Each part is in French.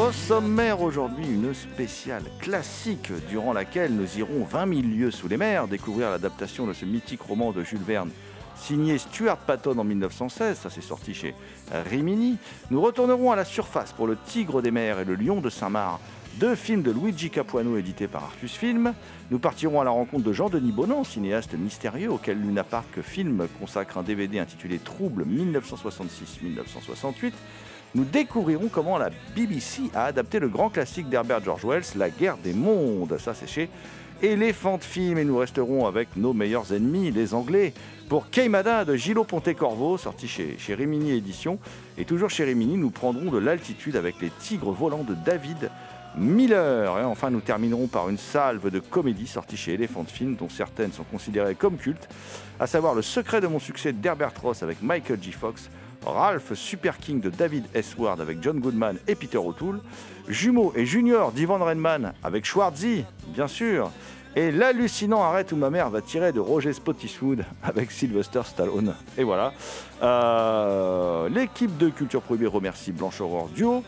Au sommaire aujourd'hui, une spéciale classique durant laquelle nous irons 20 000 lieues sous les mers découvrir l'adaptation de ce mythique roman de Jules Verne signé Stuart Patton en 1916, ça s'est sorti chez Rimini. Nous retournerons à la surface pour Le Tigre des mers et Le Lion de Saint-Marc, deux films de Luigi Capuano édités par Artus Film. Nous partirons à la rencontre de Jean-Denis Bonan, cinéaste mystérieux auquel Luna Park Film consacre un DVD intitulé Trouble 1966-1968. Nous découvrirons comment la BBC a adapté le grand classique d'Herbert George Wells, La guerre des mondes. Ça, c'est chez Elephant Film. Et nous resterons avec nos meilleurs ennemis, les Anglais, pour Keimada de Gillo Pontecorvo, sorti chez, chez Rimini Éditions. Et toujours chez Rimini, nous prendrons de l'altitude avec les tigres volants de David Miller. Et enfin, nous terminerons par une salve de comédie sortie chez Elephant Film, dont certaines sont considérées comme cultes, à savoir Le secret de mon succès d'Herbert Ross avec Michael J. Fox, Ralph Super King de David S. Avec John Goodman et Peter O'Toole, Jumeaux et Junior d'Ivan Reitman avec Schwarzy, bien sûr, et l'hallucinant arrête où ma mère va tirer de Roger Spottiswoode avec Sylvester Stallone. Et voilà. Euh, L'équipe de Culture Prohibée remercie Blanche Aurore Duo,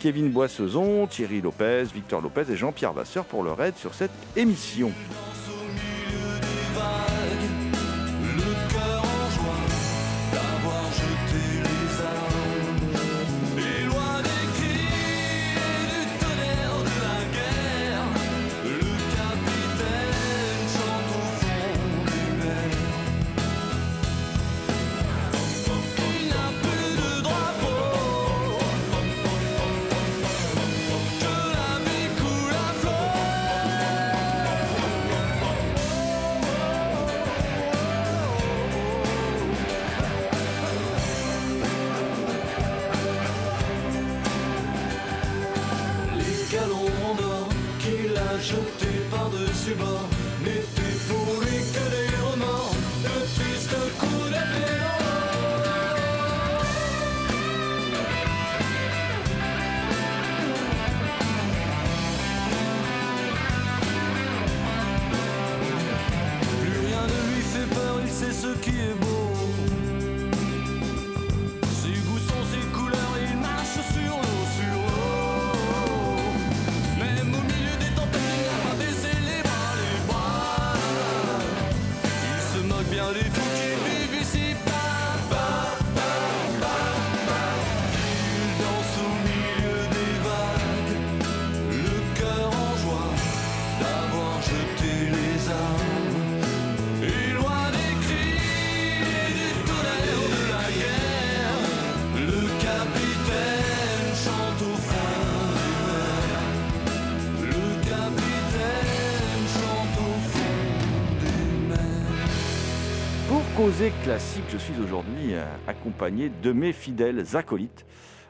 Kevin Boissezon, Thierry Lopez, Victor Lopez et Jean-Pierre Vasseur pour leur aide sur cette émission. Classique, je suis aujourd'hui euh, accompagné de mes fidèles acolytes.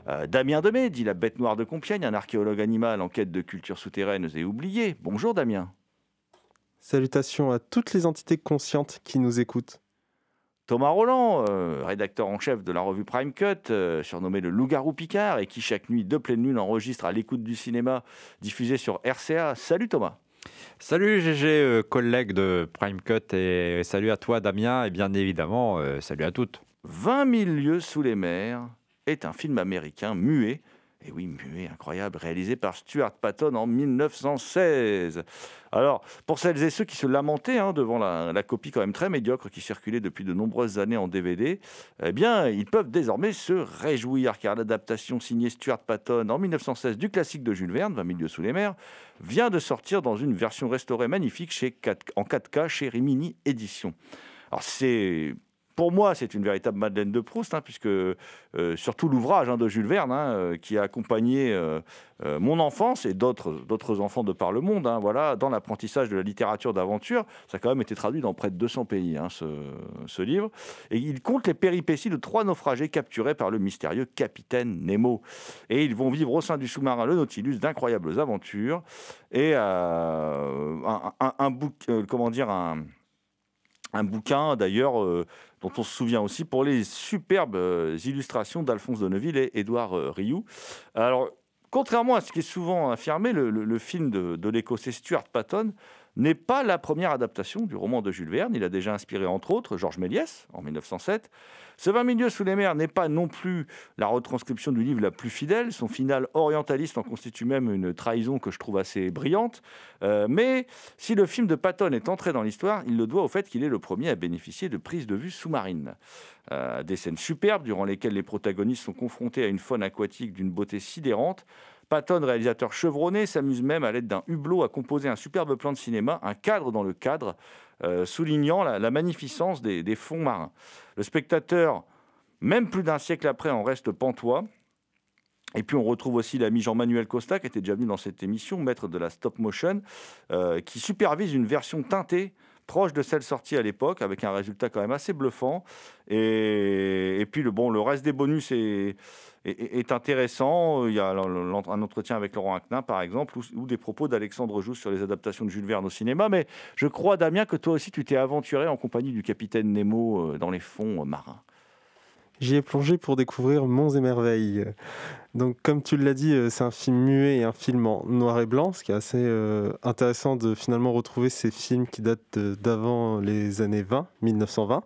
Euh, Damien Demey, dit la bête noire de Compiègne, un archéologue animal en quête de cultures souterraines et oubliées. Bonjour Damien. Salutations à toutes les entités conscientes qui nous écoutent. Thomas Roland, euh, rédacteur en chef de la revue Prime Cut, euh, surnommé le loup-garou Picard, et qui chaque nuit de pleine lune enregistre à l'écoute du cinéma diffusé sur RCA. Salut Thomas. Salut GG, euh, collègue de Prime Cut, et salut à toi Damien, et bien évidemment, euh, salut à toutes. 20 000 lieues sous les mers est un film américain muet, et oui, muet, incroyable, réalisé par Stuart Patton en 1916. Alors, pour celles et ceux qui se lamentaient hein, devant la, copie quand même très médiocre qui circulait depuis de nombreuses années en DVD, eh bien, ils peuvent désormais se réjouir, car l'adaptation signée Stuart Patton en 1916 du classique de Jules Verne, 20 000 lieues sous les mers, vient de sortir dans une version restaurée magnifique chez 4 en 4K chez Rimini Éditions. Alors, c'est pour moi, c'est une véritable Madeleine de Proust, hein, puisque euh, surtout l'ouvrage hein, de Jules Verne, hein, euh, qui a accompagné euh, mon enfance et d'autres enfants de par le monde, voilà, dans l'apprentissage de la littérature d'aventure, ça a quand même été traduit dans près de 200 pays, ce, livre. Et il compte les péripéties de trois naufragés capturés par le mystérieux capitaine Nemo. Et ils vont vivre au sein du sous-marin le Nautilus d'incroyables aventures et un, un- bouc, comment dire, un un bouquin d'ailleurs euh, dont on se souvient aussi pour les superbes euh, illustrations d'Alphonse de Neuville et Édouard euh, Rioux. Alors, contrairement à ce qui est souvent affirmé, le film de, de l'écossais Stuart Patton n'est pas la première adaptation du roman de Jules Verne. Il a déjà inspiré entre autres Georges Méliès en 1907. Ce 20 milieux sous les mers n'est pas non plus la retranscription du livre la plus fidèle. Son final orientaliste en constitue même une trahison que je trouve assez brillante. Euh, mais si le film de Patton est entré dans l'histoire, il le doit au fait qu'il est le premier à bénéficier de prises de vue sous-marines. Euh, des scènes superbes durant lesquelles les protagonistes sont confrontés à une faune aquatique d'une beauté sidérante. Patton, réalisateur chevronné, s'amuse même à l'aide d'un hublot à composer un superbe plan de cinéma, un cadre dans le cadre, euh, soulignant la, magnificence des, des fonds marins. Le spectateur, même plus d'un siècle après, en reste pantois. Et puis on retrouve aussi l'ami Jean-Manuel Costa, qui était déjà venu dans cette émission, maître de la stop motion, euh, qui supervise une version teintée proche de celle sortie à l'époque, avec un résultat quand même assez bluffant. Et, et puis le, bon, le reste des bonus est, est, intéressant. Il y a un entretien avec Laurent Aknin, par exemple, ou, des propos d'Alexandre Jousse sur les adaptations de Jules Verne au cinéma. Mais je crois, Damien, que toi aussi, tu t'es aventuré en compagnie du capitaine Nemo euh, dans les fonds euh, marins. J'y ai plongé pour découvrir Monts et Merveilles. Donc, comme tu l'as dit, euh, c'est un film muet et un film en noir et blanc, ce qui est assez euh, intéressant de finalement retrouver ces films qui datent d'avant les années 20, 1920.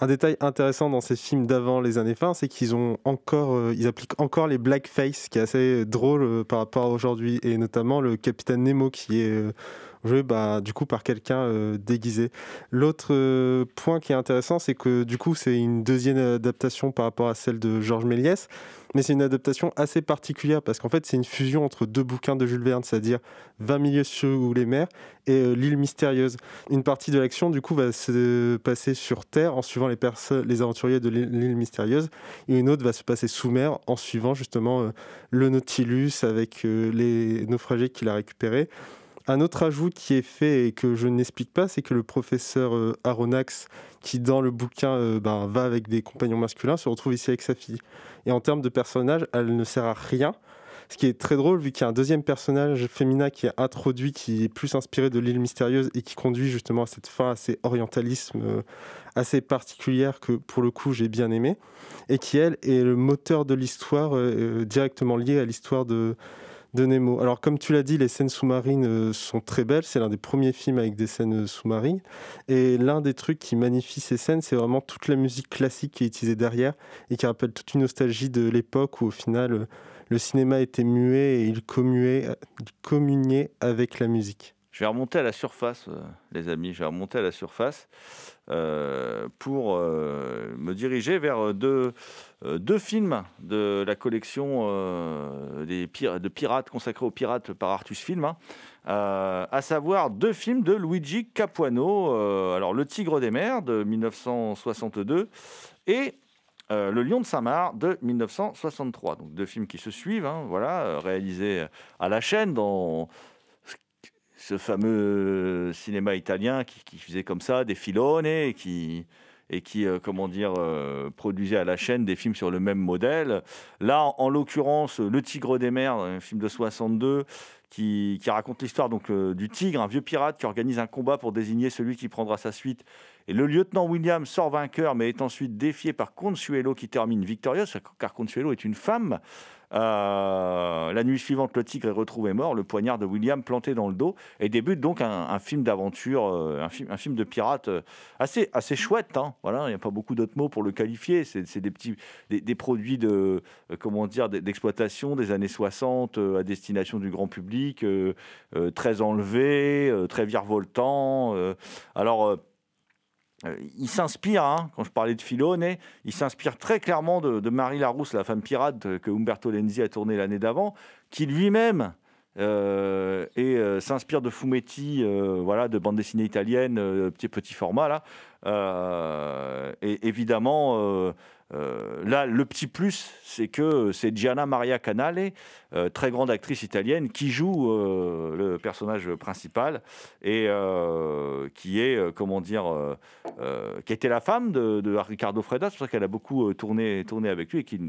Un détail intéressant dans ces films d'avant les années 20, c'est qu'ils ont encore, euh, ils appliquent encore les blackface, ce qui est assez drôle euh, par rapport à aujourd'hui, et notamment le capitaine Nemo qui est euh, joué bah, du coup par quelqu'un euh, déguisé. L'autre euh, point qui est intéressant, c'est que du coup, c'est une deuxième adaptation par rapport à celle de Georges Méliès, mais c'est une adaptation assez particulière parce qu'en fait, c'est une fusion entre deux bouquins de Jules Verne, c'est-à-dire 20 milieux sous les mers et euh, l'île mystérieuse. Une partie de l'action, du coup, va se passer sur Terre en suivant les, les aventuriers de l'île mystérieuse, et une autre va se passer sous mer en suivant justement le Nautilus avec les naufragés qu'il a récupérés. Un autre ajout qui est fait et que je n'explique pas, c'est que le professeur euh, Aronnax, qui dans le bouquin euh, ben, va avec des compagnons masculins, se retrouve ici avec sa fille. Et en termes de personnage, elle ne sert à rien. Ce qui est très drôle, vu qu'il y a un deuxième personnage féminin qui est introduit, qui est plus inspiré de l'île mystérieuse et qui conduit justement à cette fin assez orientalisme, euh, assez particulière que pour le coup j'ai bien aimé, et qui elle est le moteur de l'histoire euh, euh, directement lié à l'histoire de, Alors comme tu l'as dit, les scènes sous-marines euh, sont très belles, c'est l'un des premiers films avec des scènes euh, sous-marines, et l'un des trucs qui magnifie ces scènes, c'est vraiment toute la musique classique qui est utilisée derrière, et qui rappelle toute une nostalgie de l'époque où au final euh, le cinéma était muet et il il communiait avec la musique. Je vais remonter à la surface, euh, les amis. Je vais remonter à la surface euh, pour euh, me diriger vers deux, films de la collection des de pirates consacrés aux pirates par Artus Film, hein. À savoir deux films de Luigi Capuano. alors, Le Tigre des mers de 1962 et Le Lion de Saint-Marc de 1963. Donc deux films qui se suivent, hein, voilà, réalisés à la chaîne dans ce fameux cinéma italien qui, faisait comme ça des filone et qui, et qui, euh, comment dire, euh, produisait à la chaîne des films sur le même modèle. Là, en, en l'occurrence, Le Tigre des mers, un film de 62, qui, qui raconte l'histoire donc euh, du tigre, un vieux pirate qui organise un combat pour désigner celui qui prendra sa suite. Et le lieutenant William sort vainqueur, mais est ensuite défié par Consuelo qui termine victorieuse, car Consuelo est une femme. Euh, la nuit suivante, le tigre est retrouvé mort, le poignard de William planté dans le dos, et débute donc un, film d'aventure, euh, un, film, de pirate euh, assez, assez chouette. hein. Voilà, il n'y a pas beaucoup d'autres mots pour le qualifier. C'est des petits, des, produits de, comment dire, d'exploitation des années 60 euh, à destination du grand public, très enlevé, euh, très virevoltant. euh. alors. Euh, il s'inspire, hein, quand je parlais de Filone, il s'inspire très clairement de, Marie Larousse, la femme pirate euh, que Umberto Lenzi a tourné l'année d'avant, qui lui-même euh, s'inspire de Fumetti, voilà, de bande dessinée italienne, petit petit format là. Et évidemment, euh, euh, là, le petit plus, c'est que c'est Gianna Maria Canale, euh, très grande actrice italienne, qui joue euh, le personnage principal et euh, qui est, euh, comment dire, euh, euh, qui était la femme de, de Ricardo Freda, c'est pour ça qu'elle a beaucoup euh, tourné, tourné avec lui et qui est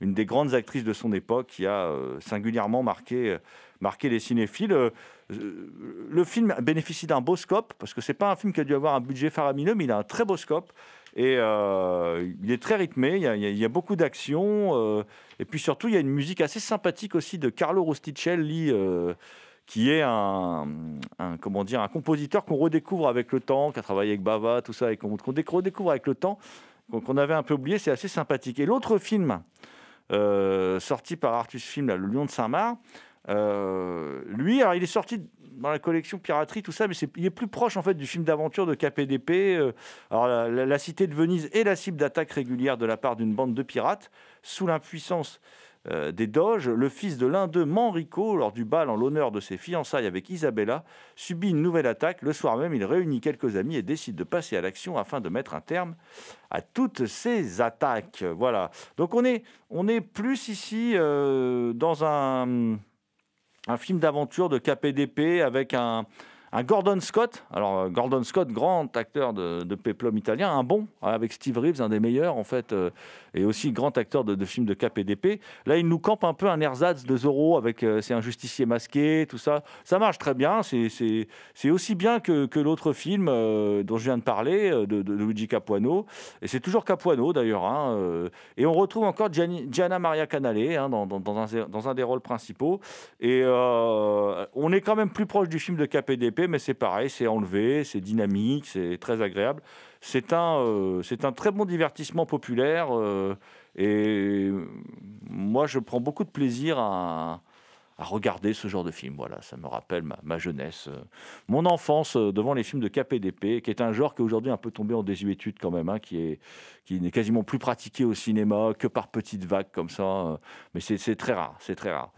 une, des grandes actrices de son époque qui a euh, singulièrement marqué, euh, marqué les cinéphiles. Euh, euh, le film bénéficie d'un beau scope parce que c'est pas un film qui a dû avoir un budget faramineux, mais il a un très beau scope. Et euh, il est très rythmé, il y a, beaucoup d'action. euh, et puis surtout, il y a une musique assez sympathique aussi de Carlo Rosticelli, euh, qui est un, comment dire, un compositeur qu'on redécouvre avec le temps, qui a travaillé avec Bava, tout ça, et qu'on dé- redécouvre avec le temps, qu'on avait un peu oublié. C'est assez sympathique. Et l'autre film, sorti par Artus Film, Le Lion de Saint-Marc, euh, lui, il est sorti dans la collection piraterie, tout ça, mais il est plus proche en fait du film d'aventure de KPDP. euh, alors la, cité de Venise est la cible d'attaque régulière de la part d'une bande de pirates sous l'impuissance euh, des Doges. Le fils de l'un d'eux, Manrico, lors du bal en l'honneur de ses fiançailles avec Isabella, subit une nouvelle attaque. Le soir même, il réunit quelques amis et décide de passer à l'action afin de mettre un terme à toutes ces attaques. Voilà. Donc on est, on est plus ici euh, dans un un film d'aventure de KPDP avec un, Gordon Scott. Alors, euh, Gordon Scott, grand acteur de, de péplum italien, un bon, avec Steve Reeves, un des meilleurs, en fait, euh, et aussi grand acteur de, de films de KPDP. Là, il nous campe un peu un ersatz de Zorro avec euh, c'est un justicier masqué, tout ça. Ça marche très bien. C'est- aussi bien que, l'autre film euh, dont je viens de parler, euh, de, Luigi Capuano. Et c'est toujours Capuano, d'ailleurs. hein, euh, et on retrouve encore Gianni- Gianna Maria Canale hein, dans, un, des rôles principaux. Et on est quand même plus proche du film de KPDP, mais c'est pareil, c'est enlevé, c'est dynamique, c'est très agréable. C'est un, euh, un très bon divertissement populaire. euh, et moi, je prends beaucoup de plaisir à, regarder ce genre de film. Voilà, ça me rappelle ma, jeunesse, euh, mon enfance devant les films de KPDP, qui est un genre qui est aujourd'hui un peu tombé en désuétude quand même, hein, qui qui n'est quasiment plus pratiqué au cinéma que par petites vagues comme ça. mais c'est très rare, c'est très rare.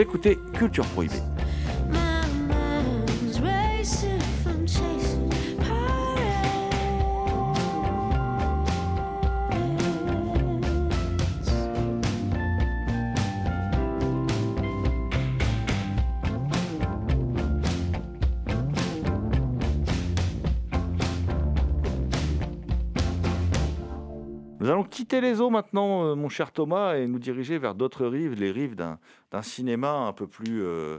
Écoutez Culture Prohibée. Les eaux maintenant, euh, mon cher Thomas, et nous diriger vers d'autres rives, les rives d'un cinéma un peu plus euh,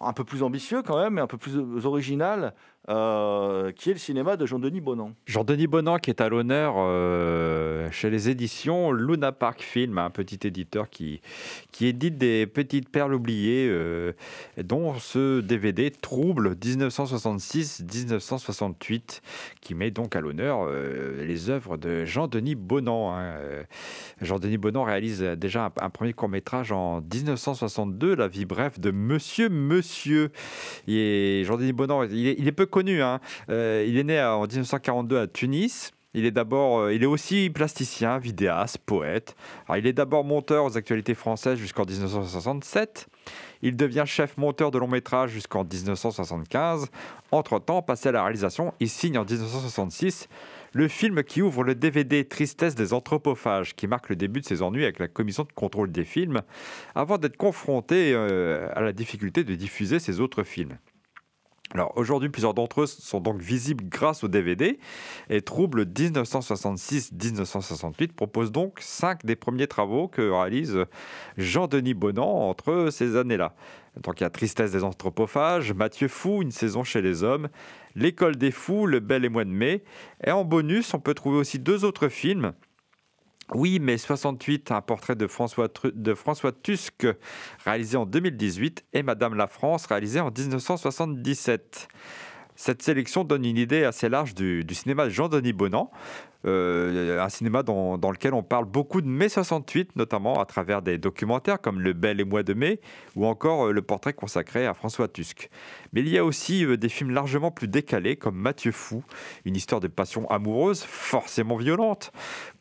un peu plus ambitieux quand même, mais un peu plus original, euh, qui est le cinéma de Jean-Denis Bonan. Jean-Denis Bonan qui est à l'honneur euh, chez les éditions Luna Park Film, un petit éditeur qui, qui édite des petites perles oubliées, euh, dont ce DVD Trouble 1966-1968, qui met donc à l'honneur les œuvres de Jean-Denis Bonan. hein. Jean-Denis Bonan réalise déjà un, un premier court-métrage en 1962, La vie brève de Monsieur Monsieur. Et Jean-Denis Bonan, il est, il est peu hein. Euh, il est né en 1942 à Tunis. Il est d'abord, euh, il est aussi plasticien, vidéaste, poète. Il est d'abord monteur aux actualités françaises jusqu'en 1967. Il devient chef monteur de long métrage jusqu'en 1975. Entre-temps, passé à la réalisation, il signe en 1966 le film qui ouvre le DVD Tristesse des anthropophages, qui marque le début de ses ennuis avec la commission de contrôle des films, avant d'être confronté euh, à la difficulté de diffuser ses autres films. Alors aujourd'hui, plusieurs d'entre eux sont donc visibles grâce au DVD et Trouble 1966-1968 propose donc cinq des premiers travaux que réalise Jean-Denis Bonan entre ces années-là. Donc il y a Tristesse des anthropophages, Mathieu Fou, Une saison chez les hommes, L'école des fous, Le bel et mois de mai. Et en bonus, on peut trouver aussi deux autres films. Oui, mais 68, un portrait de François, Tusk, réalisé en 2018, et Madame la France, réalisé en 1977. Cette sélection donne une idée assez large du, cinéma de Jean-Denis Bonan, euh, un cinéma dans, dans lequel on parle beaucoup de mai 68, notamment à travers des documentaires comme Le Bel et Mois de mai, ou encore euh, le portrait consacré à François Tusk. Mais il y a aussi euh, des films largement plus décalés, comme Mathieu Fou, une histoire de passion amoureuse, forcément violente,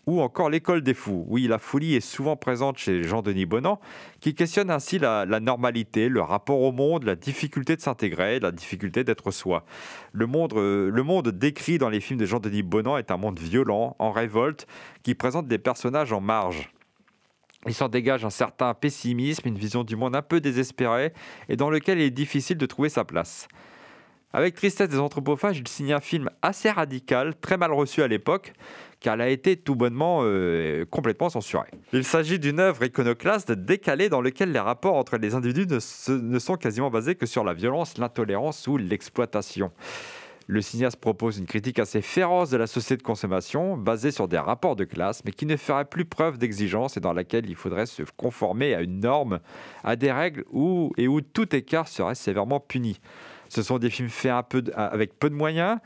ou encore L'école des fous. Oui, la folie est souvent présente chez Jean-Denis Bonan, qui questionne ainsi la, normalité, le rapport au monde, la difficulté de s'intégrer, la difficulté d'être soi. Le monde, euh, le monde décrit dans les films de Jean-Denis Bonan est un monde violent, en révolte, qui présente des personnages en marge. Il s'en dégage un certain pessimisme, une vision du monde un peu désespérée, et dans lequel il est difficile de trouver sa place. Avec Tristesse des anthropophages, il signe un film assez radical, très mal reçu à l'époque, car a été tout bonnement euh, complètement censurée. Il s'agit d'une œuvre iconoclaste décalée dans laquelle les rapports entre les individus ne sont quasiment basés que sur la violence, l'intolérance ou l'exploitation. Le cinéaste propose une critique assez féroce de la société de consommation, basée sur des rapports de classe, mais qui ne ferait plus preuve d'exigence et dans laquelle il faudrait se conformer à une norme, à des règles où, et où tout écart serait sévèrement puni. Ce sont des films faits avec peu de moyens,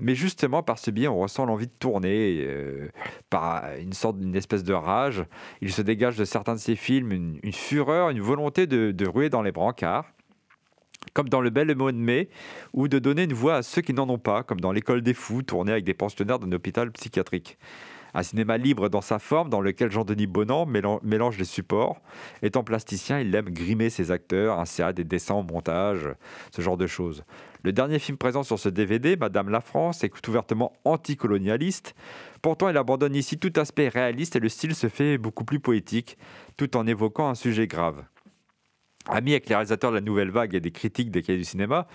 mais justement par ce biais, on ressent l'envie de tourner, euh, par une sorte d'une espèce de rage. Il se dégage de certains de ces films une, fureur, une volonté de, ruer dans les brancards, comme dans Le Bel Mois de mai, ou de donner une voix à ceux qui n'en ont pas, comme dans L'école des fous, tourné avec des pensionnaires d'un hôpital psychiatrique. Un cinéma libre dans sa forme, dans lequel Jean-Denis Bonan mélan- mélange les supports. Étant plasticien, il aime grimer ses acteurs, insérer des dessins au montage, ce genre de choses. Le dernier film présent sur ce DVD, Madame la France, est ouvertement anticolonialiste. Pourtant, il abandonne ici tout aspect réaliste et le style se fait beaucoup plus poétique, tout en évoquant un sujet grave. Ami avec les réalisateurs de la Nouvelle Vague et des critiques des cahiers du cinéma,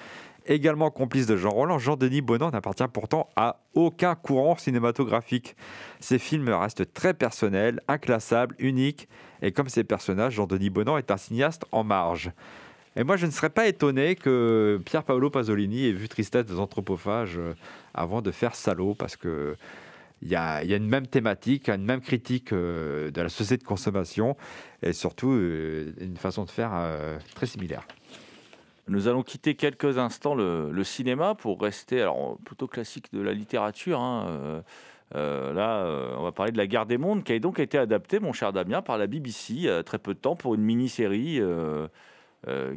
également complice de Jean Roland, Jean-Denis Bonan n'appartient pourtant à aucun courant cinématographique. Ses films restent très personnels, inclassables, uniques, et comme ses personnages, Jean-Denis Bonan est un cinéaste en marge. Et moi, je ne serais pas étonné que Pier Paolo Pasolini ait vu Tristesse des anthropophages euh, avant de faire Salaud, parce que il y, a, une même thématique, une même critique euh, de la société de consommation, et surtout euh, une façon de faire très similaire. Nous allons quitter quelques instants le, cinéma pour rester, alors plutôt classique de la littérature. hein, euh, euh, là, euh, on va parler de La Guerre des Mondes, qui a donc été adaptée, mon cher Damien, par la BBC très peu de temps pour une mini-série.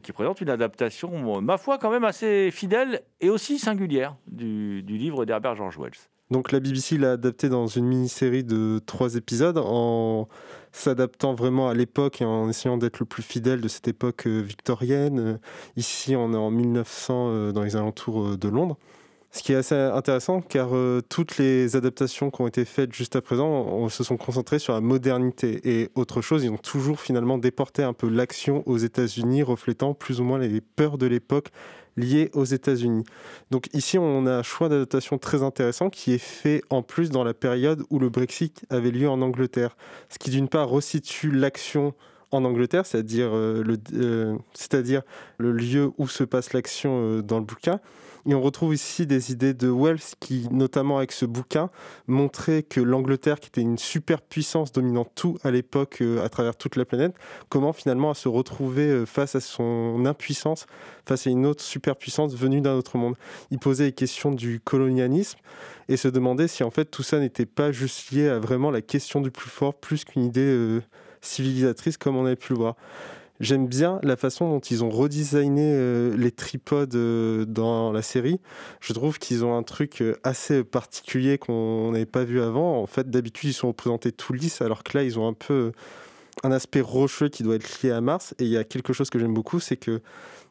qui présente une adaptation, ma foi, quand même assez fidèle et aussi singulière du, du livre d'Herbert George Wells. Donc la BBC l'a adapté dans une mini-série de trois épisodes en s'adaptant vraiment à l'époque et en essayant d'être le plus fidèle de cette époque euh, victorienne. Ici, on est en 1900 euh, dans les alentours euh, de Londres. Ce qui est assez intéressant car euh, toutes les adaptations qui ont été faites juste à présent se sont concentrées sur la modernité et autre chose. Ils ont toujours finalement déporté un peu l'action aux États-Unis, reflétant plus ou moins les peurs de l'époque liées aux États-Unis. Donc ici, on a un choix d'adaptation très intéressant qui est fait en plus dans la période où le Brexit avait lieu en Angleterre. Ce qui d'une part resitue l'action en Angleterre, c'est-à-dire euh, le, euh, le lieu où se passe l'action dans le bouquin. Et on retrouve ici des idées de Wells qui, notamment avec ce bouquin, montrait que l'Angleterre, qui était une superpuissance dominant tout à l'époque euh, à travers toute la planète, comment finalement à se retrouver euh, face à son impuissance, face à une autre superpuissance venue d'un autre monde. Il posait les questions du colonialisme et se demandait si en fait tout ça n'était pas juste lié à vraiment la question du plus fort, plus qu'une idée euh, civilisatrice comme on avait pu le voir. J'aime bien la façon dont ils ont redesigné euh, les tripodes euh, dans la série. Je trouve qu'ils ont un truc euh, assez particulier qu'on n'avait pas vu avant. En fait, d'habitude, ils sont représentés tout lisses, alors que là, ils ont un peu un aspect rocheux qui doit être lié à Mars. Et il y a quelque chose que j'aime beaucoup, c'est que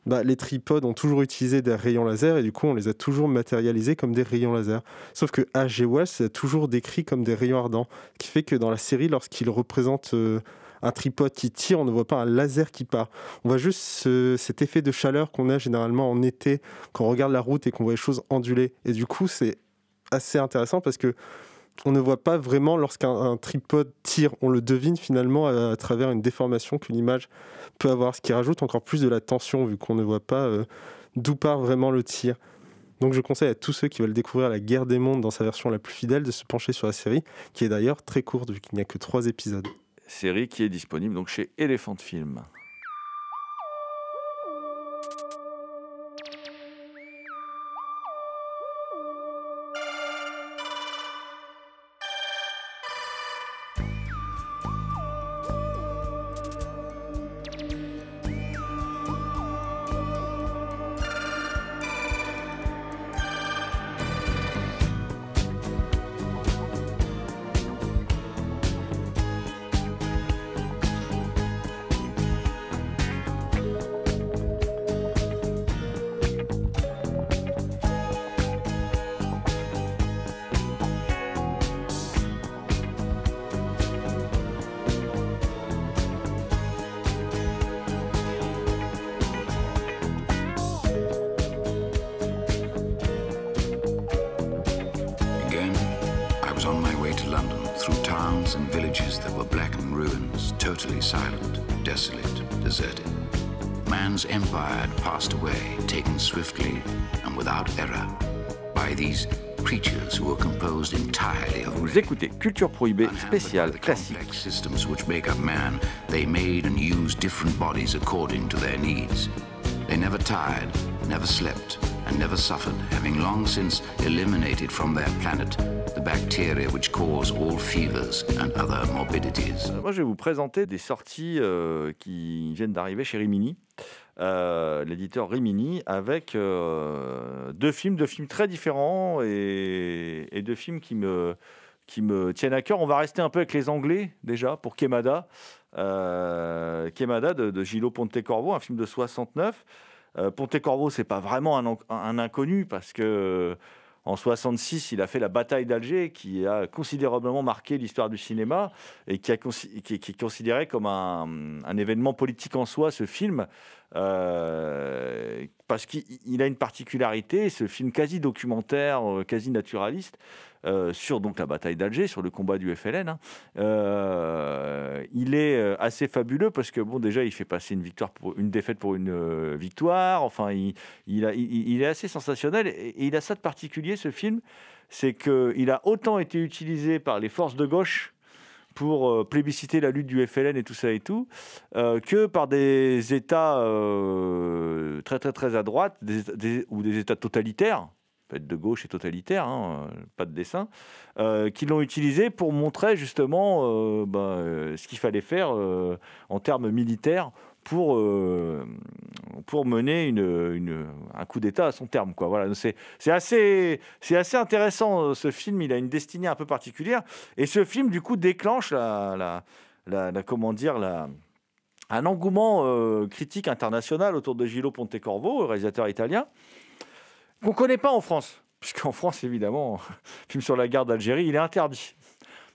bah, les tripodes ont toujours utilisé des rayons laser et du coup, on les a toujours matérialisés comme des rayons laser. Sauf que H.G. Wells a toujours décrit comme des rayons ardents, ce qui fait que dans la série, lorsqu'il représente euh, un tripode qui tire, on ne voit pas un laser qui part. On voit juste ce- cet effet de chaleur qu'on a généralement en été quand on regarde la route et qu'on voit les choses onduler. Et du coup, c'est assez intéressant parce que on ne voit pas vraiment lorsqu'un un tripode tire, on le devine finalement à, à travers une déformation que l'image peut avoir, ce qui rajoute encore plus de la tension vu qu'on ne voit pas euh, d'où part vraiment le tir. Donc je conseille à tous ceux qui veulent découvrir la guerre des mondes dans sa version la plus fidèle de se pencher sur la série, qui est d'ailleurs très courte vu qu'il n'y a que trois épisodes. Série qui est disponible donc chez Elephant Film. Deserted. Man's empire had passed away, taken swiftly and without error by these creatures who were composed entirely of Vous écoutez Culture Prohibée spéciale classique. systems which make up man, they made and used different bodies according to their needs. They never tired, never slept, and never suffered, having long since eliminated from their planet the bacteria which cause all fevers and other morbidities. Euh, Moi, je vais vous présenter des sorties euh, qui viennent d'arriver chez Rimini, euh, l'éditeur Rimini, avec deux films, deux films très différents et, deux films qui me, qui me tiennent à cœur. On va rester un peu avec les Anglais déjà pour Kemada. Euh, Kemada de, de Gillo Pontecorvo, un film de 69. Euh, Pontecorvo, c'est pas vraiment un, en- un inconnu parce que en 66, il a fait la bataille d'Alger qui a considérablement marqué l'histoire du cinéma et qui, a qui- est considéré comme un événement politique en soi, ce film, euh, parce qu'il il a une particularité, ce film quasi documentaire, euh, quasi naturaliste, euh, sur donc la bataille d'Alger, sur le combat du FLN. hein. Il est assez fabuleux parce que bon, déjà, il fait passer une victoire pour une défaite pour une victoire. Enfin, il, est assez sensationnel et il a ça de particulier ce film, c'est qu'il a autant été utilisé par les forces de gauche pour euh, plébisciter la lutte du FLN et tout ça et tout, euh, que par des États euh, très très très à droite ou des États totalitaires, peut être de gauche et totalitaire, hein, pas de dessin, qui l'ont utilisé pour montrer justement euh, ce qu'il fallait faire en termes militaires pour, euh, pour mener une, un coup d'État à son terme. Quoi. Voilà, c'est, c'est, assez, c'est assez intéressant, euh, ce film. Il a une destinée un peu particulière. Et ce film, du coup, déclenche la, la- la- comment dire, la, un engouement euh, critique international autour de Gillo Pontecorvo, réalisateur italien, qu'on ne connaît pas en France. Puisqu'en France, évidemment, film sur la guerre d'Algérie, il est interdit.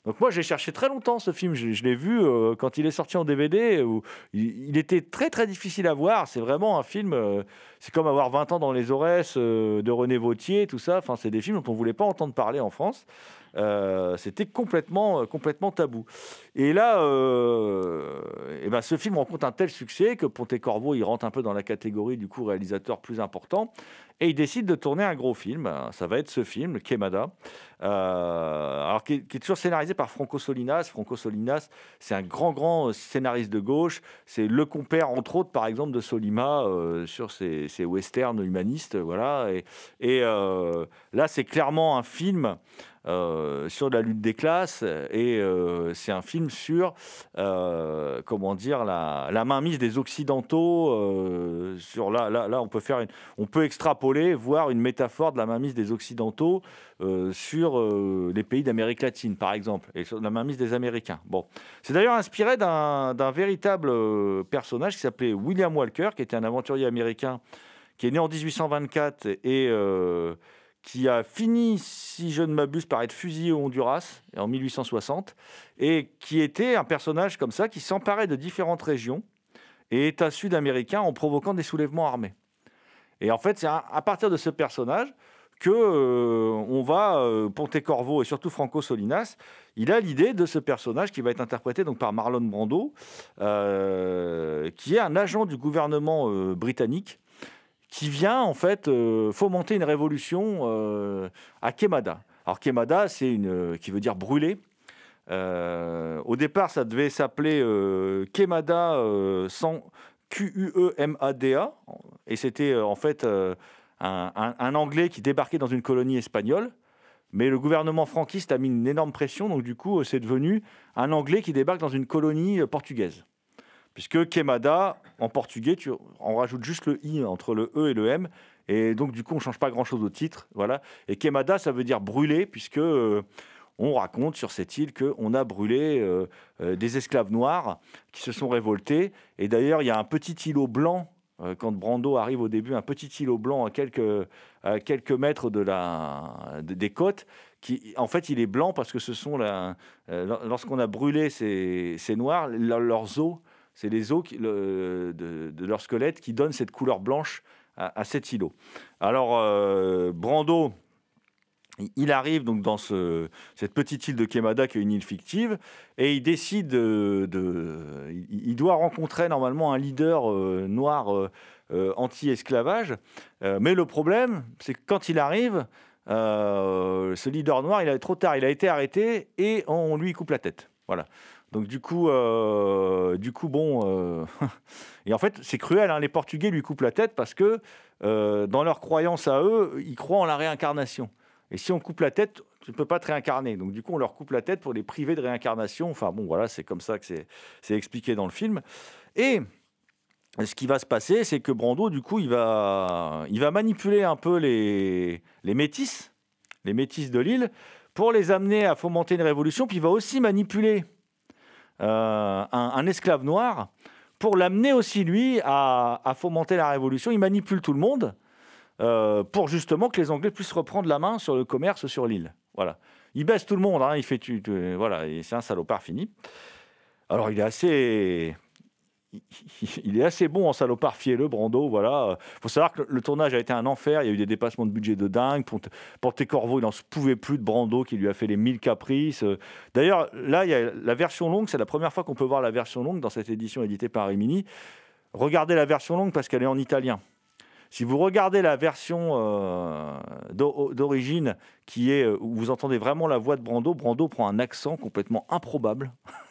Donc moi, j'ai cherché très longtemps ce film. Je, l'ai vu euh, quand il est sorti en DVD. Où il, il était très très difficile à voir. C'est vraiment un film. euh, c'est comme avoir 20 ans dans les Aurès euh, de René Vautier, tout ça. Enfin, c'est des films dont on voulait pas entendre parler en France. Euh, C'était complètement euh, complètement tabou. Et là, euh, eh ben, ce film rencontre un tel succès que Pontecorvo il rentre un peu dans la catégorie du coup réalisateur plus important. Et il décide de tourner un gros film. Ça va être ce film, Quemada, euh, alors qui est, toujours scénarisé par Franco Solinas. Franco Solinas, c'est un grand, grand scénariste de gauche. C'est le compère, entre autres, par exemple, de Solima sur ses, ses westerns humanistes. Voilà. Et, et, euh, là, c'est clairement un film sur la lutte des classes et euh, c'est un film sur euh, comment dire la, mainmise des occidentaux euh, sur là, là là on peut faire une, on peut extrapoler voir une métaphore de la mainmise des occidentaux euh, sur euh, les pays d'Amérique latine par exemple et sur la mainmise des Américains. Bon. C'est d'ailleurs inspiré d'un véritable euh, personnage qui s'appelait William Walker qui était un aventurier américain qui est né en 1824 et euh, qui a fini, si je ne m'abuse, par être fusillé au Honduras en 1860, et qui était un personnage comme ça, qui s'emparait de différentes régions et États sud-américains en provoquant des soulèvements armés. Et en fait, c'est à partir de ce personnage que euh, on va, euh, Pontecorvo et surtout Franco Solinas, il a l'idée de ce personnage qui va être interprété donc par Marlon Brando, euh, qui est un agent du gouvernement britannique qui vient en fait euh, fomenter une révolution euh, à Quemada. Alors Quemada, c'est une euh, qui veut dire brûler. Au départ, ça devait s'appeler Quemada sans Q-U-E-M-A-D-A, et c'était en fait un, Anglais qui débarquait dans une colonie espagnole. Mais le gouvernement franquiste a mis une énorme pression, donc du coup, c'est devenu un Anglais qui débarque dans une colonie portugaise puisque Quemada, en portugais, tu, on rajoute juste le i entre le e et le m, et donc du coup on change pas grand chose au titre, voilà. Et Quemada, ça veut dire brûler, puisque euh, on raconte sur cette île qu'on a brûlé euh, euh, des esclaves noirs qui se sont révoltés. Et d'ailleurs, il y a un petit îlot blanc. Quand Brando arrive au début, un petit îlot blanc à quelques, quelques mètres de la, de- des côtes, qui, en fait, il est blanc parce que ce sont lorsqu'on a brûlé ces, noirs, leur- leurs os c'est les os le- de, leur squelette qui donnent cette couleur blanche à, à cet îlot. Alors, euh, Brando, il- arrive donc dans ce- cette petite île de Quemada, qui est une île fictive, et il décide de. il, doit rencontrer normalement un leader euh, noir euh, euh, anti-esclavage. Euh, mais le problème, c'est que quand il arrive, euh, ce leader noir, il a trop tard, il a été arrêté et on lui coupe la tête. Voilà. Donc du coup, euh, du coup, bon, euh, et en fait, c'est cruel. hein, les Portugais lui coupent la tête parce que euh, dans leur croyance à eux, ils croient en la réincarnation. Et si on coupe la tête, tu ne peux pas te réincarner. Donc du coup, on leur coupe la tête pour les priver de réincarnation. Enfin bon, voilà, c'est comme ça que c'est expliqué dans le film. Et ce qui va se passer, c'est que Brando, du coup, il va, il va manipuler un peu les, les métis, les métis de l'île, pour les amener à fomenter une révolution. Puis il va aussi manipuler un, un esclave noir pour l'amener aussi, lui, à, fomenter la révolution. Il manipule tout le monde euh, pour justement que les Anglais puissent reprendre la main sur le commerce sur l'île. Voilà. Il baisse tout le monde, hein, il fait voilà, c'est un salopard fini. Alors il est assez, il est assez bon en salopard fielleux, Brando. Voilà. Faut savoir que le tournage a été un enfer. Il y a eu des dépassements de budget de dingue. Pont- Pontecorvo, il n'en pouvait plus de Brando qui lui a fait les mille caprices. D'ailleurs, là, il y a la version longue. C'est la première fois qu'on peut voir la version longue dans cette édition éditée par Rimini. Regardez la version longue parce qu'elle est en italien. Si vous regardez la version euh, d'o- d'origine, qui est euh, où vous entendez vraiment la voix de Brando, Brando prend un accent complètement improbable.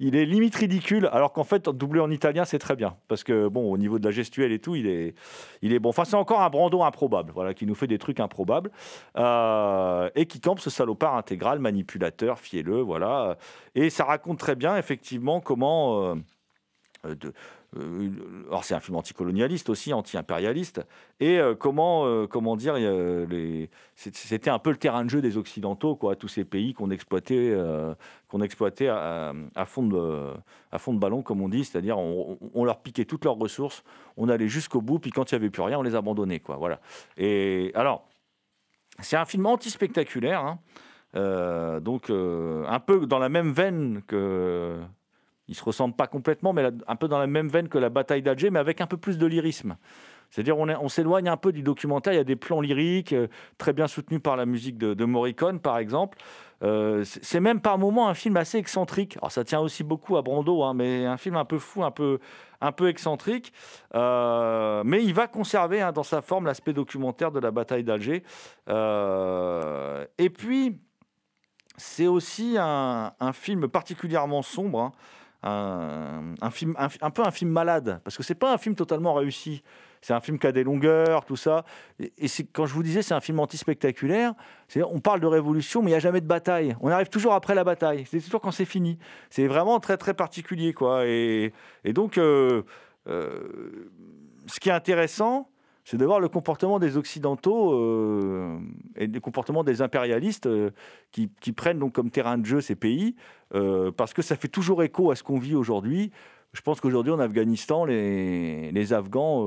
il est limite ridicule, alors qu'en fait, doublé en italien, c'est très bien. Parce que, bon, au niveau de la gestuelle et tout, il est, il est bon. Enfin, c'est encore un Brando improbable, voilà, qui nous fait des trucs improbables. euh, et qui campe ce salopard intégral, manipulateur, fielleux, voilà. Et ça raconte très bien, effectivement, comment. euh, euh, alors c'est un film anticolonialiste aussi, anti-impérialiste, et euh, comment, euh, comment dire, euh, c'était un peu le terrain de jeu des Occidentaux, quoi, tous ces pays qu'on exploitait, euh, qu'on exploitait à, fond de, à fond de ballon, comme on dit, c'est-à-dire on, leur piquait toutes leurs ressources, on allait jusqu'au bout, puis quand il n'y avait plus rien, on les abandonnait, quoi, voilà. Et alors, c'est un film anti-spectaculaire, hein, euh, donc euh, un peu dans la même veine que ils se ressemblent pas complètement, mais un peu dans la même veine que la bataille d'Alger, mais avec un peu plus de lyrisme. C'est-à-dire on, s'éloigne un peu du documentaire, il y a des plans lyriques euh, très bien soutenus par la musique de, de Morricone, par exemple. Euh, c'est même par moments un film assez excentrique. Alors ça tient aussi beaucoup à Brando, hein, mais un film un peu fou, un peu, un peu excentrique. Euh, mais il va conserver hein, dans sa forme l'aspect documentaire de la bataille d'Alger. Et puis, c'est aussi un, un film particulièrement sombre. hein un, film, un, peu un film malade, parce que c'est pas un film totalement réussi. C'est un film qui a des longueurs, tout ça. Et, c'est quand je vous disais, c'est un film anti-spectaculaire. On parle de révolution, mais il n'y a jamais de bataille. On arrive toujours après la bataille. C'est toujours quand c'est fini. C'est vraiment très très particulier, quoi. Et, et donc, euh, euh, ce qui est intéressant, c'est de voir le comportement des Occidentaux euh, et le comportement des impérialistes euh, qui, prennent donc comme terrain de jeu ces pays, euh, parce que ça fait toujours écho à ce qu'on vit aujourd'hui. Je pense qu'aujourd'hui en Afghanistan, les, Afghans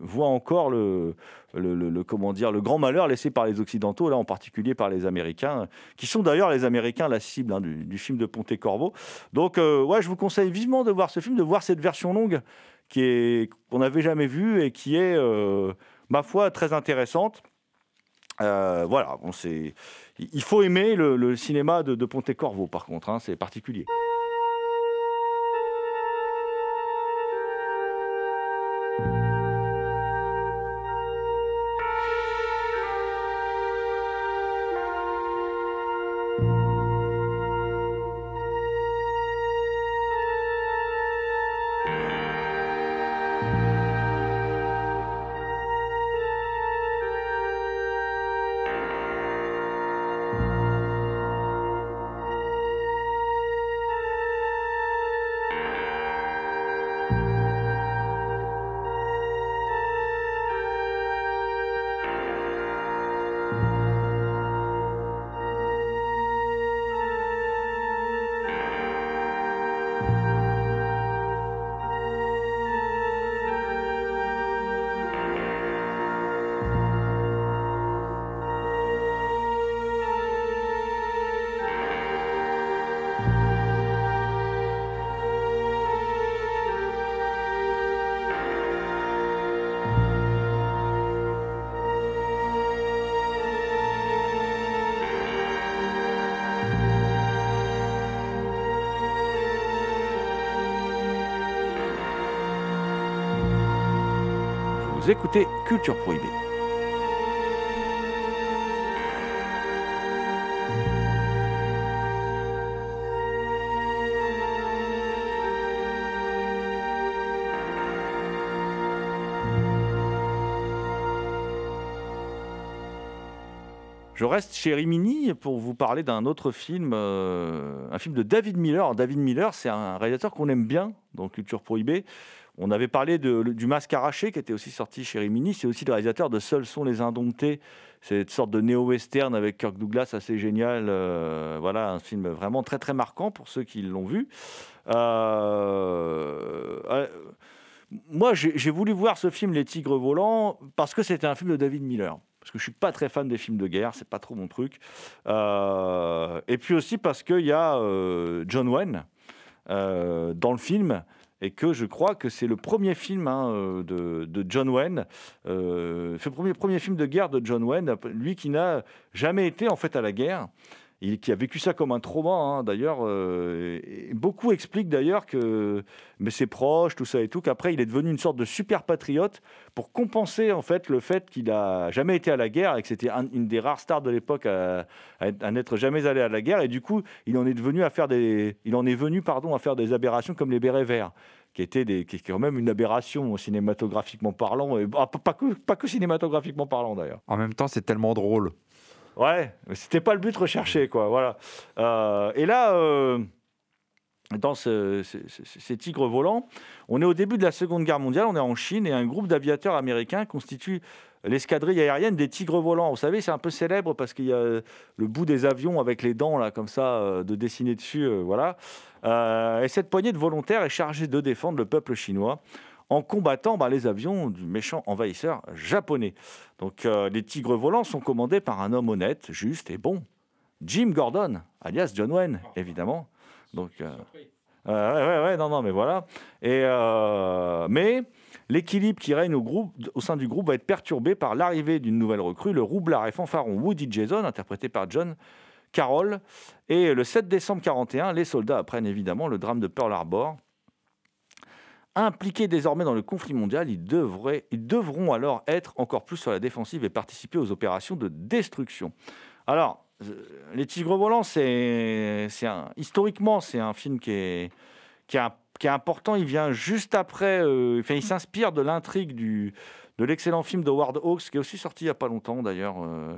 voient encore le, le, comment dire, le grand malheur laissé par les Occidentaux, là en particulier par les Américains, qui sont d'ailleurs les Américains la cible hein, du, film de Ponte-Corvo. Donc euh, ouais, je vous conseille vivement de voir ce film, de voir cette version longue qu'on n'avait jamais vue et qui est, euh, ma foi, très intéressante. Euh, voilà, bon, il faut aimer le, cinéma de, de Ponte-Corvo, par contre, hein, c'est particulier. Vous écoutez Culture Prohibée. Je reste chez Rimini pour vous parler d'un autre film, euh, un film de David Miller. David Miller, c'est un réalisateur qu'on aime bien dans Culture Prohibée. On avait parlé du Masque arraché qui était aussi sorti chez Rimini. C'est aussi le réalisateur de Seuls sont les indomptés. C'est une sorte de néo-western avec Kirk Douglas assez génial. euh, voilà, un film vraiment très très marquant pour ceux qui l'ont vu. Euh, euh, moi, j'ai voulu voir ce film Les Tigres volants parce que c'était un film de David Miller. Parce que je suis pas très fan des films de guerre, c'est pas trop mon truc. Et puis aussi parce qu'il y a John Wayne dans le film et que je crois que c'est le premier film hein, euh, de, John Wayne, euh, le premier, premier film de guerre de John Wayne, lui qui n'a jamais été en fait à la guerre. Il, qui a vécu ça comme un trauma, hein, d'ailleurs. euh, beaucoup expliquent d'ailleurs que, mais ses proches, tout ça et tout, qu'après il est devenu une sorte de super patriote pour compenser en fait le fait qu'il a jamais été à la guerre et que c'était un- une des rares stars de l'époque à, à n'être jamais allé à la guerre. Et du coup, il en est devenu à faire des, il en est venu pardon à faire des aberrations comme les bérets verts qui était des, qui est quand même une aberration cinématographiquement parlant, et, ah, pas- pas, que, pas que cinématographiquement parlant d'ailleurs. En même temps, c'est tellement drôle. Ouais, mais c'était pas le but recherché, quoi. Voilà. Euh, et là, euh, dans ce- ce- ce- ces tigres volants. On est au début de la Seconde Guerre mondiale, on est en Chine et un groupe d'aviateurs américains constitue l'escadrille aérienne des tigres volants. Vous savez, c'est un peu célèbre parce qu'il y a le bout des avions avec les dents là, comme ça, euh, de dessiner dessus, euh, voilà. Euh, et cette poignée de volontaires est chargée de défendre le peuple chinois en combattant bah, les avions du méchant envahisseur japonais. Donc euh, les tigres volants sont commandés par un homme honnête, juste et bon, Jim Gordon, alias John Wayne, évidemment. Donc, euh, euh, ouais, ouais, non, non, mais voilà. Et, euh, mais l'équilibre qui règne au, groupe, au sein du groupe va être perturbé par l'arrivée d'une nouvelle recrue, le roublard et fanfaron Woody Jason, interprété par John Carroll. Et le 7 décembre 41, les soldats apprennent évidemment le drame de Pearl Harbor. Impliqués désormais dans le conflit mondial, ils, devraient- ils devront alors être encore plus sur la défensive et participer aux opérations de destruction. Alors, Les Tigres Volants, c'est, historiquement, c'est un film qui est, important. Il vient juste après, euh, il s'inspire de l'intrigue de l'excellent film de Howard Hawks, qui est aussi sorti il n'y a pas longtemps d'ailleurs, euh,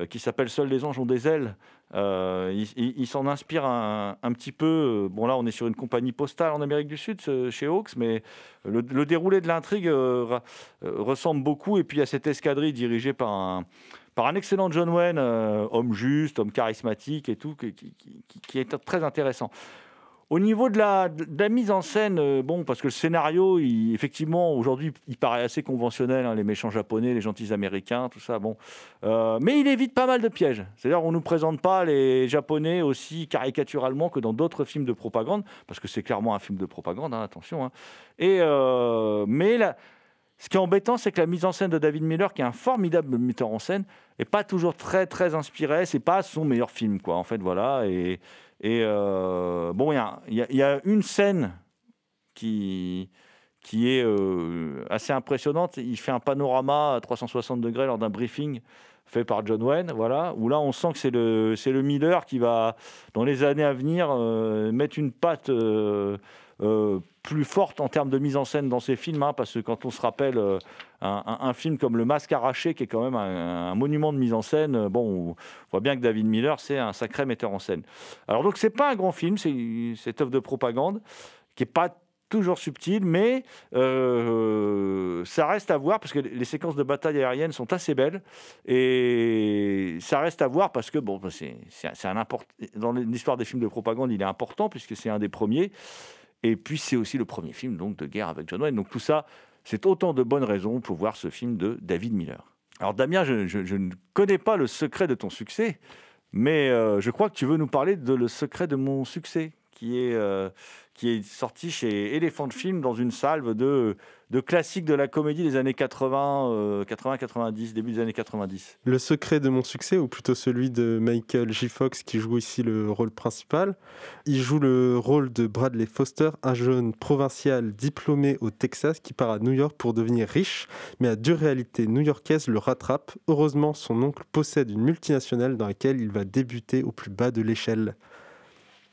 euh, qui s'appelle Seuls les anges ont des ailes. Euh, il s'en inspire un, petit peu. euh, Bon, là, on est sur une compagnie postale en Amérique du Sud, chez Hawks, mais le, déroulé de l'intrigue euh, euh, ressemble beaucoup. Et puis, il y a cette escadrille dirigée par un, par un excellent John Wayne, euh, homme juste, homme charismatique et tout, qui, est très intéressant. Au niveau de la, mise en scène, euh, bon, parce que le scénario, effectivement, aujourd'hui, il paraît assez conventionnel, hein, les méchants japonais, les gentils américains, tout ça, bon. Euh, mais il évite pas mal de pièges. C'est-à-dire, on ne nous présente pas les japonais aussi caricaturalement que dans d'autres films de propagande, parce que c'est clairement un film de propagande, hein, attention. hein. Et, mais la- ce qui est embêtant, c'est que la mise en scène de David Miller, qui est un formidable metteur en scène, n'est pas toujours très très inspiré. C'est pas son meilleur film, quoi. En fait, voilà. Et, euh, bon, il y a- une scène qui qui est euh, assez impressionnante. Il fait un panorama à 360 degrés lors d'un briefing fait par John Wayne, voilà, où là on sent que c'est le, c'est le Miller qui va, dans les années à venir, euh, mettre une patte euh, plus forte en termes de mise en scène dans ses films, hein, parce que quand on se rappelle euh, un, film comme Le Masque arraché, qui est quand même un, monument de mise en scène, euh, bon, on voit bien que David Miller, c'est un sacré metteur en scène. Alors donc c'est pas un grand film, c'est cette œuvre de propagande qui est pas toujours subtile, mais ça reste à voir parce que les séquences de bataille aérienne sont assez belles et ça reste à voir parce que bon, c'est c'est un- c'est dans l'histoire des films de propagande, il est important puisque c'est un des premiers et puis c'est aussi le premier film donc de guerre avec John Wayne. Donc tout ça, c'est autant de bonnes raisons pour voir ce film de David Miller. Alors Damien, je, ne connais pas le secret de ton succès, mais euh, je crois que tu veux nous parler de le secret de mon succès qui est euh, qui est sorti chez Elephant Film dans une salve de, classiques de la comédie des années 80, euh, 80-90, début des années 90. Le secret de mon succès, ou plutôt celui de Michael J. Fox qui joue ici le rôle principal. Il joue le rôle de Bradley Foster, un jeune provincial diplômé au Texas qui part à New York pour devenir riche, mais à dure réalité new-yorkaise le rattrape. Heureusement, son oncle possède une multinationale dans laquelle il va débuter au plus bas de l'échelle.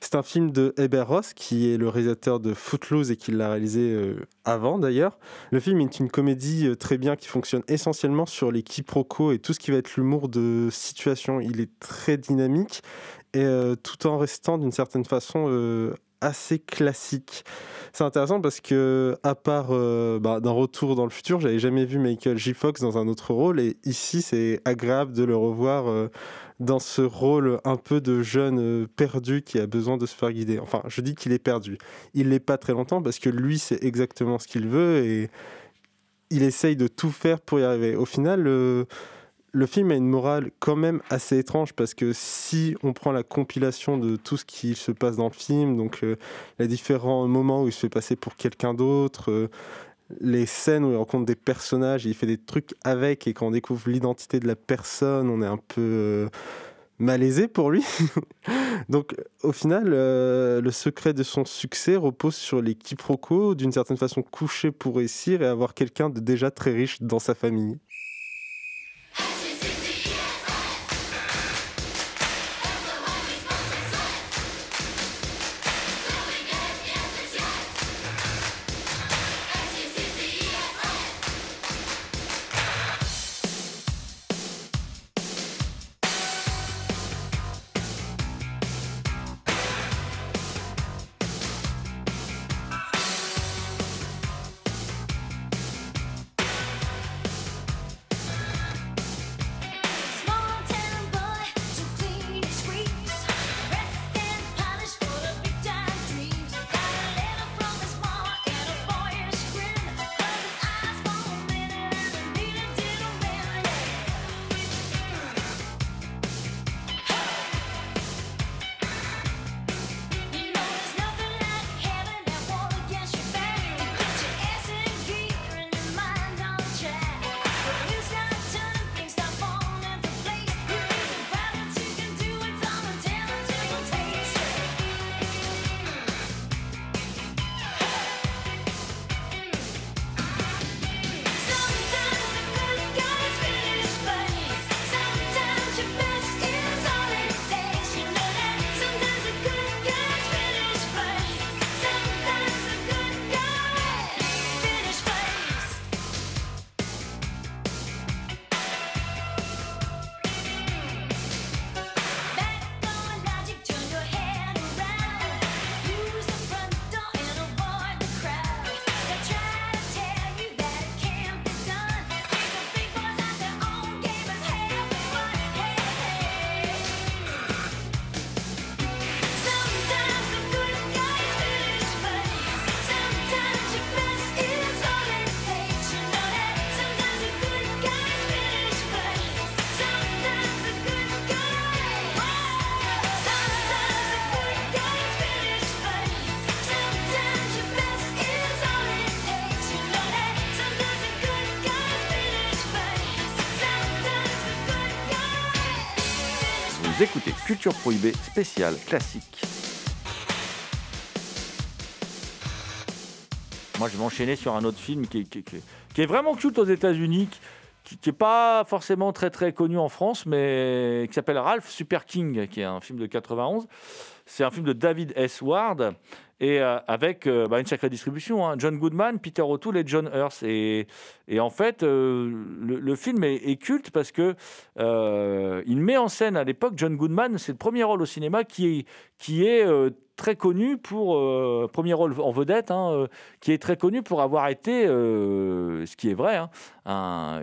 C'est un film de Heber Ross, qui est le réalisateur de Footloose et qui l'a réalisé euh, avant d'ailleurs. Le film est une comédie euh, très bien qui fonctionne essentiellement sur les quiproquos et tout ce qui va être l'humour de situation. Il est très dynamique et euh, tout en restant d'une certaine façon assez classique. C'est intéressant parce que à part bah, d'un retour dans le futur, j'avais jamais vu Michael J. Fox dans un autre rôle et ici c'est agréable de le revoir dans ce rôle un peu de jeune euh, perdu qui a besoin de se faire guider. Enfin, je dis qu'il est perdu. Il l'est pas très longtemps parce que lui c'est exactement ce qu'il veut et il essaye de tout faire pour y arriver. Au final, le, le film a une morale quand même assez étrange parce que si on prend la compilation de tout ce qui se passe dans le film, donc euh, les différents moments où il se fait passer pour quelqu'un d'autre, euh, les scènes où il rencontre des personnages, et il fait des trucs avec et quand on découvre l'identité de la personne, on est un peu euh, malaisé pour lui. Donc au final, euh, le secret de son succès repose sur les quiproquos, d'une certaine façon coucher pour réussir et avoir quelqu'un de déjà très riche dans sa famille. Écoutez Culture Prohibée spéciale classique. Moi, je vais m'enchaîner sur un autre film qui est, vraiment culte aux États-Unis, qui n'est pas forcément très très connu en France, mais qui s'appelle Ralph Super King, qui est un film de 91. C'est un film de David S. Ward et euh, avec euh, bah, une sacrée distribution. hein. John Goodman, Peter O'Toole et John Hurst. Et, et en fait, euh, le, film est, culte parce que il met en scène à l'époque John Goodman. C'est le premier rôle au cinéma qui est, qui est très connu pour premier rôle en vedette, hein, qui est très connu pour avoir été, ce qui est vrai, hein, un,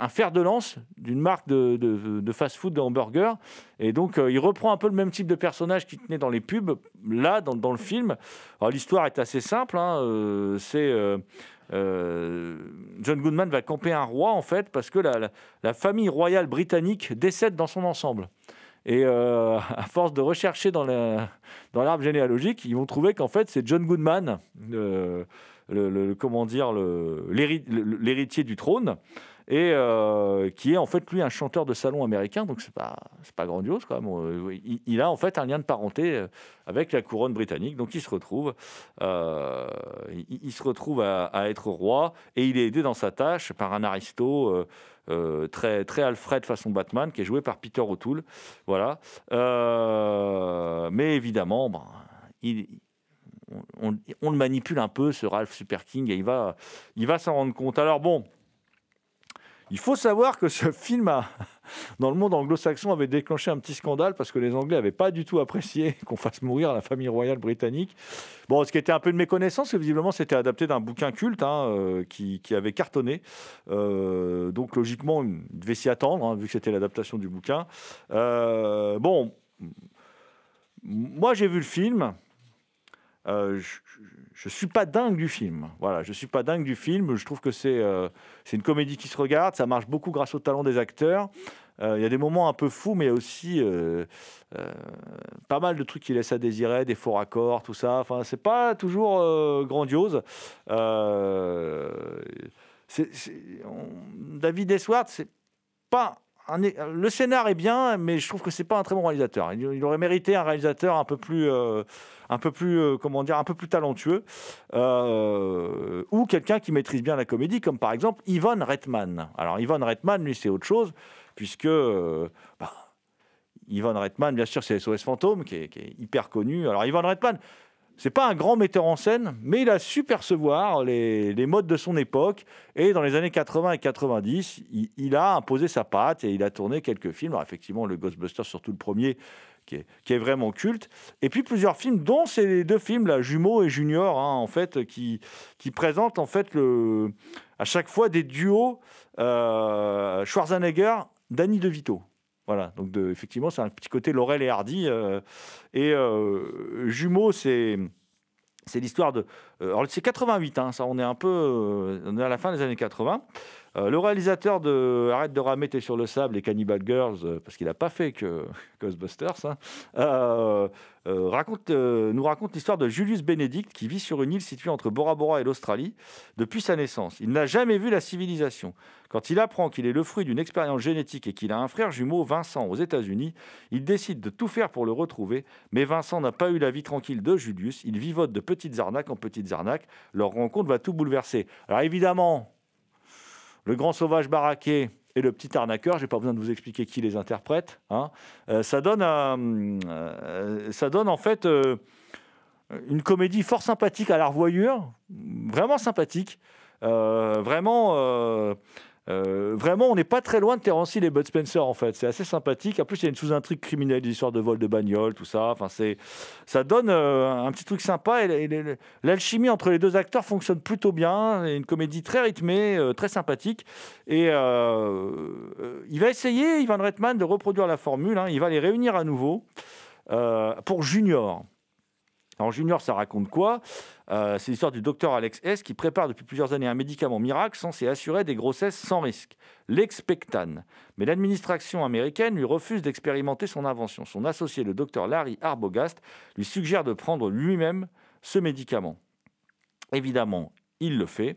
un fer de lance d'une marque de, fast-food de hamburger. Et donc, euh, il reprend un peu le même type de personnage qu'il tenait dans les pubs, là, dans, le film. L'histoire est assez simple. hein, euh, c'est. euh, John Goodman va camper un roi, en fait, parce que la, famille royale britannique décède dans son ensemble. Et à force de rechercher dans la- dans l'arbre généalogique, ils vont trouver qu'en fait, c'est John Goodman, le, comment dire, l'héritier du trône, et euh, qui est en fait lui un chanteur de salon américain, donc c'est pas c'est pas grandiose quand Il, a en fait un lien de parenté euh, avec la couronne britannique, donc il se retrouve, euh, il, se retrouve à, être roi et il est aidé dans sa tâche par un aristo. très, très Alfred façon Batman, qui est joué par Peter O'Toole. Voilà. Mais évidemment, ben, il, on- on le manipule un peu, ce Ralph Super King, et il va, il va s'en rendre compte. Alors bon, il faut savoir que ce film, a, dans le monde anglo-saxon, avait déclenché un petit scandale parce que les Anglais n'avaient pas du tout apprécié qu'on fasse mourir la famille royale britannique. Bon, ce qui était un peu de méconnaissance, que visiblement c'était adapté d'un bouquin culte hein, euh, qui, qui avait cartonné. Euh, donc logiquement, il devait s'y attendre, hein, vu que c'était l'adaptation du bouquin. Euh, bon, moi j'ai vu le film. Euh, je ne suis pas dingue du film. Voilà, je suis pas dingue du film. Je trouve que c'est euh, une comédie qui se regarde. Ça marche beaucoup grâce au talent des acteurs. Euh, Il y a des moments un peu fous, mais il y a aussi euh, euh, pas mal de trucs qui laissent à désirer, des faux raccords, tout ça. Enfin, c'est pas toujours euh, grandiose. Euh, c'est- c'est- on- David Eswart, c'est pas le scénar est bien, mais je trouve que c'est pas un très bon réalisateur. Il, aurait mérité un réalisateur un peu plus, euh, un peu plus, euh, comment dire, un peu plus talentueux, euh, ou quelqu'un qui maîtrise bien la comédie, comme par exemple Yvonne Reitman. Alors Yvonne Reitman, lui, c'est autre chose, puisque bah, Yvonne Reitman, bien sûr, c'est SOS Fantôme, qui est, qui est hyper connu. Alors Yvonne Reitman, c'est pas un grand metteur en scène, mais il a su percevoir les, modes de son époque. Et dans les années 80 et 90, il, a imposé sa patte et il a tourné quelques films. Alors effectivement, le Ghostbusters, surtout le premier, qui est, vraiment culte. Et puis plusieurs films, dont ces deux films, là, Jumeaux et Junior, hein, en fait, qui, qui présentent en fait le, à chaque fois des duos euh, Schwarzenegger, Danny DeVito. Voilà, donc effectivement, c'est un petit côté Laurel et Hardy. euh, et euh, Jumeaux, c'est l'histoire de. Euh, alors, c'est 88, hein, ça, on est un peu. euh, à la fin des années 80. Euh, le réalisateur de Arrête de ramer, sur le sable et Cannibal Girls, parce qu'il n'a pas fait que Ghostbusters, hein, raconte, nous raconte l'histoire de Julius Benedict qui vit sur une île située entre Bora Bora et l'Australie depuis sa naissance. Il n'a jamais vu la civilisation. Quand il apprend qu'il est le fruit d'une expérience génétique et qu'il a un frère jumeau, Vincent, aux États-Unis, il décide de tout faire pour le retrouver. Mais Vincent n'a pas eu la vie tranquille de Julius. Il vivote de petites arnaques en petites arnaques. Leur rencontre va tout bouleverser. Alors évidemment, le grand sauvage baraqué et le petit arnaqueur, je n'ai pas besoin de vous expliquer qui les interprète. hein. Euh, ça, donne, euh, euh, ça donne en fait une comédie fort sympathique à la revoyure, vraiment sympathique. Vraiment, euh, vraiment, on n'est pas très loin de Terence Hill et Bud Spencer en fait. C'est assez sympathique. En plus, il y a une sous-intrigue criminelle, des histoires de vol de bagnole, tout ça. Enfin, ça donne euh, un petit truc sympa. Et, et- et l'alchimie entre les deux acteurs fonctionne plutôt bien. C'est une comédie très rythmée, euh, très sympathique. Et il va essayer, Ivan Reitman, de reproduire la formule. hein. Il va les réunir à nouveau pour Junior. Alors Junior, ça raconte quoi? Euh, C'est l'histoire du docteur Alex S. qui prépare depuis plusieurs années un médicament miracle censé assurer des grossesses sans risque, l'expectane. Mais l'administration américaine lui refuse d'expérimenter son invention. Son associé, le docteur Larry Arbogast, lui suggère de prendre lui-même ce médicament. Évidemment, il le fait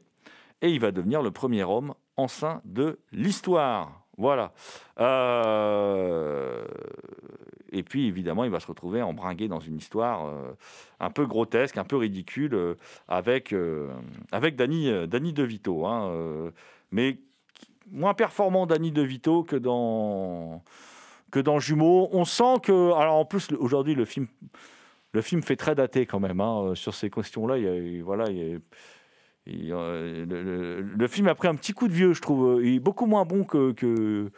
et il va devenir le premier homme enceint de l'histoire. Voilà. Euh, Et puis, évidemment, il va se retrouver embringué dans une histoire euh, un peu grotesque, un peu ridicule, euh, avec, euh, avec Danny, Danny DeVito. hein, mais moins performant Danny DeVito que dans, que dans Jumeaux. On sent que... Alors, en plus, aujourd'hui, le film, le film fait très daté quand même. hein, sur ces questions-là, voilà, le, film a pris un petit coup de vieux, je trouve. Il est beaucoup moins bon que,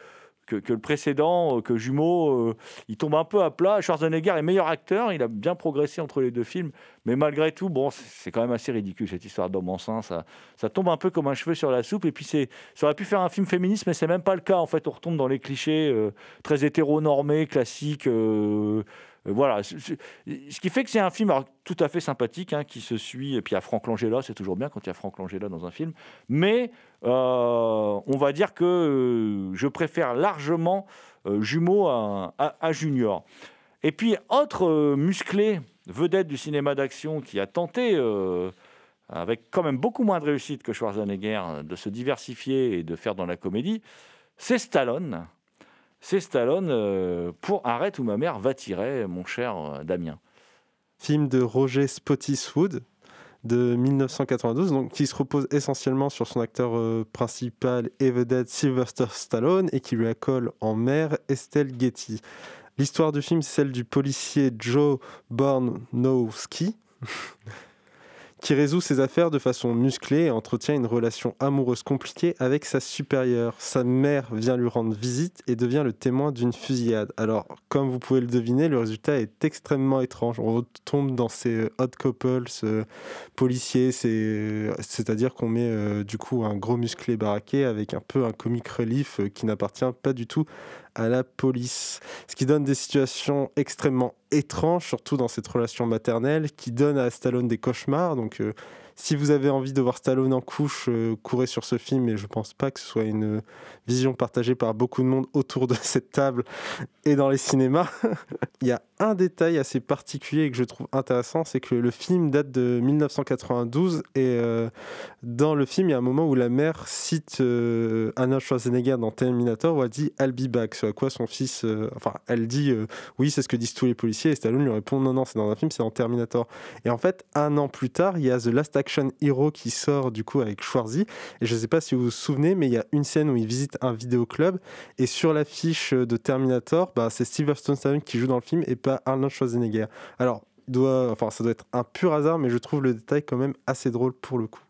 que, le précédent, euh, que Jumeaux. euh, il tombe un peu à plat. Schwarzenegger est meilleur acteur. Il a bien progressé entre les deux films. Mais malgré tout, bon, c'est quand même assez ridicule cette histoire d'homme enceint. Ça, ça tombe un peu comme un cheveu sur la soupe. Et puis, c'est, ça aurait pu faire un film féministe, mais c'est même pas le cas. En fait, on retombe dans les clichés euh, très hétéronormés, classiques. euh, voilà. C'est- c'est- Ce qui fait que c'est un film tout à fait sympathique, hein, qui se suit. Et puis, il y a Franck Langella, c'est toujours bien quand il y a Franck Langella dans un film. Mais euh, on va dire que euh, je préfère largement euh, Jumeaux à, Junior. Et puis, autre euh, musclé, vedette du cinéma d'action, qui a tenté, euh, avec quand même beaucoup moins de réussite que Schwarzenegger, euh, de se diversifier et de faire dans la comédie, c'est Stallone. C'est Stallone euh, pour Arrête où ma mère va tirer, mon cher euh, Damien. film de Roger Spottiswoode de 1992, donc, qui se repose essentiellement sur son acteur euh, principal et vedette Sylvester Stallone et qui lui accole en mère Estelle Getty. L'histoire du film, c'est celle du policier Joe Bornowski, qui résout ses affaires de façon musclée et entretient une relation amoureuse compliquée avec sa supérieure. Sa mère vient lui rendre visite et devient le témoin d'une fusillade. Alors, comme vous pouvez le deviner, le résultat est extrêmement étrange. On retombe dans ces euh, hot couples euh, policiers, c'est- c'est-à-dire qu'on met euh, du coup un gros musclé baraqué avec un peu un comic relief euh, qui n'appartient pas du tout à la police. Ce qui donne des situations extrêmement étranges, surtout dans cette relation maternelle, qui donne à Stallone des cauchemars. Donc, euh, si vous avez envie de voir Stallone en couche, euh, courez sur ce film, et je pense pas que ce soit une vision partagée par beaucoup de monde autour de cette table et dans les cinémas. Il y a un détail assez particulier que je trouve intéressant, c'est que le film date de 1992 et euh, dans le film, il y a un moment où la mère cite euh, Arnold Schwarzenegger dans Terminator où elle dit I'll be back, ce à quoi son fils, euh, enfin, elle dit euh, oui, c'est ce que disent tous les policiers et Stallone lui répond non, non, c'est dans un film, c'est dans Terminator. Et en fait, un an plus tard, il y a The Last Action Hero qui sort du coup avec Schwarzy et je ne sais pas si vous vous souvenez, mais il y a une scène où il visite un vidéoclub et sur l'affiche de Terminator, bah, c'est Sylvester Stallone qui joue dans le film et pas Arnold. Alors, doit, enfin, ça doit être un pur hasard, mais je trouve le détail quand même assez drôle pour le coup.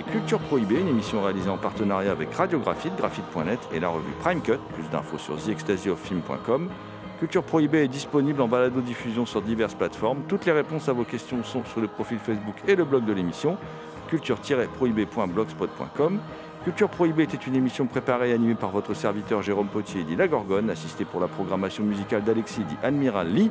Culture Prohibée, une émission réalisée en partenariat avec Radio Graphite, graphite.net et la revue Prime Cut. Plus d'infos sur theextasyoffilm.com. Culture Prohibée est disponible en balado-diffusion sur diverses plateformes. Toutes les réponses à vos questions sont sur le profil Facebook et le blog de l'émission, culture-prohibée.blogspot.com. Culture Prohibée était une émission préparée et animée par votre serviteur Jérôme Potier, dit La Gorgone, assisté pour la programmation musicale d'Alexis, dit Admiral Lee.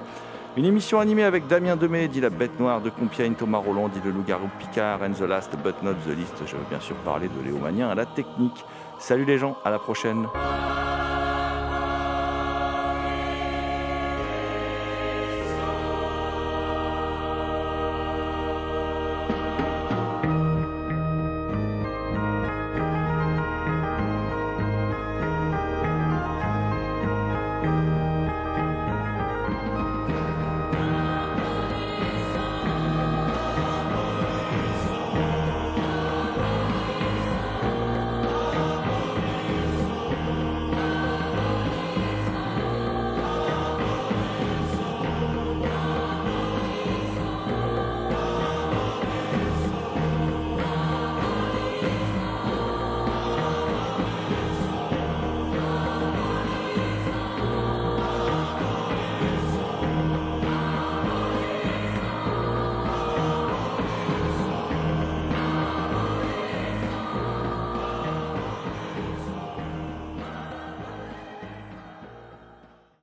Une émission animée avec Damien Demey, dit La Bête Noire de Compiègne, Thomas Roland, dit Le Loup-Garou Picard, and the Last but not the least. Je veux bien sûr parler de Léo Magnien à la technique. Salut les gens, à la prochaine.